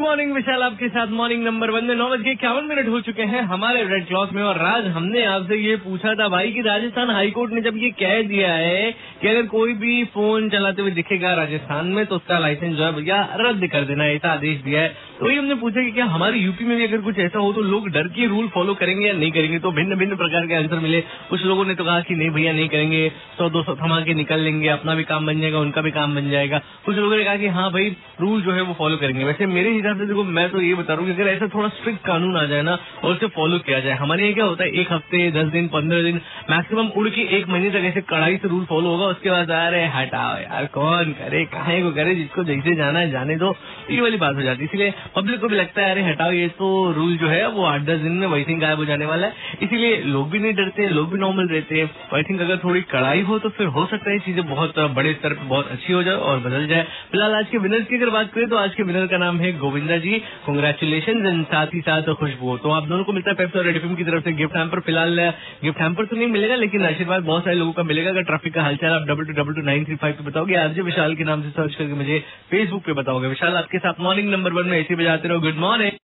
Morning विशाल आपके साथ morning number one में नौ बज के इक्यावन मिनट हो चुके हैं हमारे रेड क्लॉथ में और राज हमने आपसे ये पूछा था भाई कि राजस्थान हाईकोर्ट ने जब ये कह दिया है कि अगर कोई भी फ़ोन चलाते हुए दिखेगा राजस्थान में तो उसका लाइसेंस जो है भैया रद्द कर देना ऐसा आदेश दिया है। तो वही हमने पूछा कि क्या हमारे यूपी में भी अगर कुछ ऐसा हो तो लोग डर के रूल फॉलो करेंगे या नहीं करेंगे? तो भिन्न भिन्न प्रकार के आंसर मिले। कुछ लोगों ने तो कहा कि नहीं भैया, नहीं करेंगे। सौ दो सौ थमा के निकल लेंगे, अपना भी काम बन जाएगा, उनका भी काम बन जाएगा। कुछ लोगों ने कहा कि हाँ भाई रूल जो है वो फॉलो करेंगे। वैसे मेरे हिसाब से देखो, मैं तो ये बता रहा हूँ कि अगर ऐसा थोड़ा स्ट्रिक्ट कानून आ जाए ना, और उसे फॉलो किया जाए। हमारे यहाँ क्या होता है, एक हफ़्ते, दस दिन, पंद्रह दिन मैक्सिमम उड़ के एक महीने तक ऐसे कड़ाई से रूल फॉलो होगा, उसके बाद आ रहे हटाओ यार, कौन करे, कहे को करे, जिसको जैसे जाना है, जाने दो। ये वाली बात हो जाती है। इसलिए पब्लिक को भी लगता है, अरे हटाओ, ये तो रूल जो है, वो आठ दस दिन में वही थिंक गायब हो जाने वाला है। इसीलिए लोग भी नहीं डरते, लोग भी नॉर्मल रहते हैं। आई थिंक अगर थोड़ी कड़ाई हो तो फिर हो सकता है चीज़ें बहुत बड़े स्तर पर बहुत अच्छी हो जाए और बदल जाए। फ़िलहाल आज के विनर्स की अगर बात करें तो आज के विनर का नाम है गोविंदा जी। कंग्रेचुलेशन एंड साथ ही साथ खुशबू। तो आप दोनों को मिलता है पेप्स और की तरफ़ से गिफ्ट हैम्पर फ़िलहाल गिफ्ट हैम्पर तो नहीं मिलेगा, लेकिन आशीर्वाद बहुत सारे लोगों का मिलेगा। अगर ट्रैफ़िक का हालचाल आप double two double two nine three five पे बताओगे, आरजे विशाल के नाम से सर्च करके मुझे फेसबुक पे बताओगे। विशाल, आपके साथ मॉर्निंग नंबर वन में ऐसे बजाते रहो। Good morning